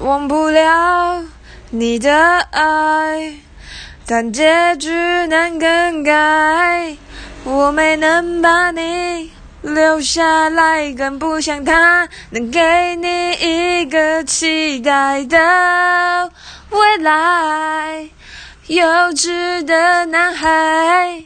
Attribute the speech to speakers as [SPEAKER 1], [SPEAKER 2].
[SPEAKER 1] 忘不了你的爱但结局难更改。我没能把你留下来更不像他能给你一个期待的未来。幼稚的男孩